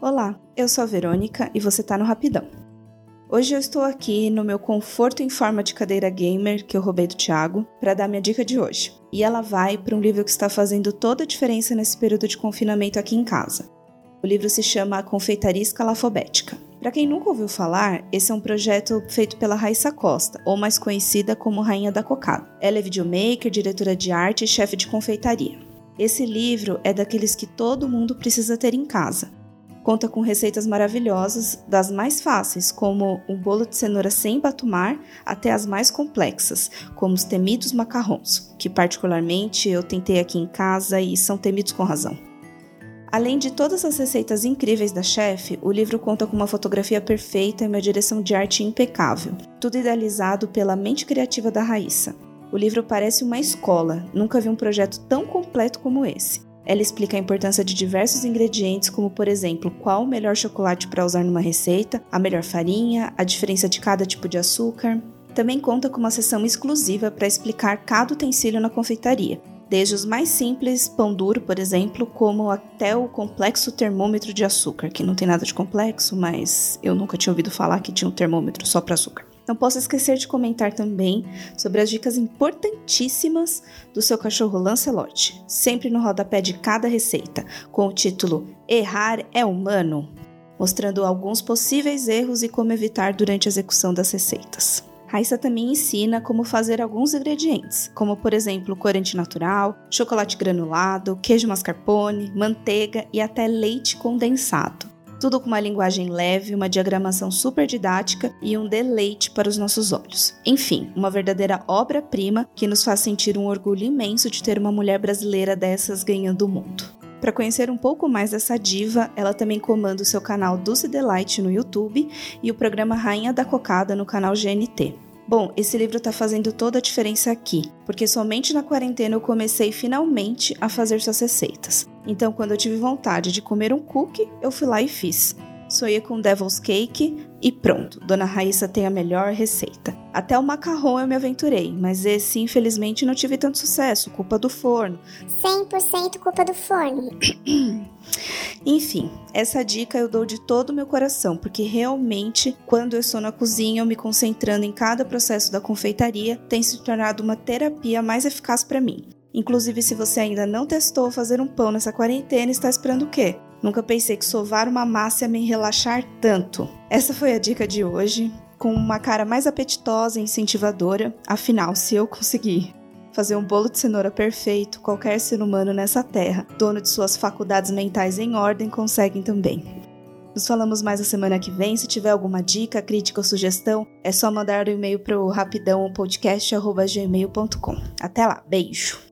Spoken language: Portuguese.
Olá, eu sou a Verônica e você tá no Rapidão. Hoje eu estou aqui no meu conforto em forma de cadeira gamer que eu roubei do Thiago para dar minha dica de hoje. E ela vai para um livro que está fazendo toda a diferença nesse período de confinamento aqui em casa. O livro se chama Confeitaria Escalafobética. Para quem nunca ouviu falar, esse é um projeto feito pela Raíssa Costa, ou mais conhecida como Rainha da Cocada. Ela é videomaker, diretora de arte e chefe de confeitaria. Esse livro é daqueles que todo mundo precisa ter em casa, Conta com receitas maravilhosas, das mais fáceis, como um bolo de cenoura sem batumar, até as mais complexas, como os temidos macarrons, que particularmente eu tentei aqui em casa e são temidos com razão. Além de todas as receitas incríveis da chefe, o livro conta com uma fotografia perfeita e uma direção de arte impecável, tudo idealizado pela mente criativa da Raíssa. O livro parece uma escola, nunca vi um projeto tão completo como esse. Ela explica a importância de diversos ingredientes, como por exemplo, qual o melhor chocolate para usar numa receita, a melhor farinha, a diferença de cada tipo de açúcar. Também conta com uma seção exclusiva para explicar cada utensílio na confeitaria, desde os mais simples, pão duro, por exemplo, como até o complexo termômetro de açúcar, que não tem nada de complexo, mas eu nunca tinha ouvido falar que tinha um termômetro só para açúcar. Não posso esquecer de comentar também sobre as dicas importantíssimas do seu cachorro Lancelot, sempre no rodapé de cada receita, com o título Errar é Humano, mostrando alguns possíveis erros e como evitar durante a execução das receitas. Raíssa também ensina como fazer alguns ingredientes, como por exemplo corante natural, chocolate granulado, queijo mascarpone, manteiga e até leite condensado tudo com uma linguagem leve, uma diagramação super didática e um deleite para os nossos olhos. Enfim, uma verdadeira obra-prima que nos faz sentir um orgulho imenso de ter uma mulher brasileira dessas ganhando o mundo. Para conhecer um pouco mais dessa diva, ela também comanda o seu canal Dulce Delight no YouTube e o programa Rainha da Cocada no canal GNT. Bom, esse livro está fazendo toda a diferença aqui, porque somente na quarentena eu comecei finalmente a fazer suas receitas. Então, quando eu tive vontade de comer um cookie, eu fui lá e fiz. Sonhei com Devil's Cake e pronto, Dona Raíssa tem a melhor receita. Até o macarrão eu me aventurei, mas esse infelizmente não tive tanto sucesso, culpa do forno. 100% culpa do forno. Enfim, essa dica eu dou de todo o meu coração, porque realmente, quando eu estou na cozinha, eu me concentrando em cada processo da confeitaria, tem se tornado uma terapia mais eficaz para mim. Inclusive, se você ainda não testou fazer um pão nessa quarentena, está esperando o quê? Nunca pensei que sovar uma massa ia me relaxar tanto. Essa foi a dica de hoje, com uma cara mais apetitosa e incentivadora. Afinal, se eu conseguir fazer um bolo de cenoura perfeito, qualquer ser humano nessa terra, dono de suas faculdades mentais em ordem, conseguem também. Nos falamos mais a semana que vem. Se tiver alguma dica, crítica ou sugestão, é só mandar o um e-mail para o rapidãopodcast.gmail.com. Até lá, beijo!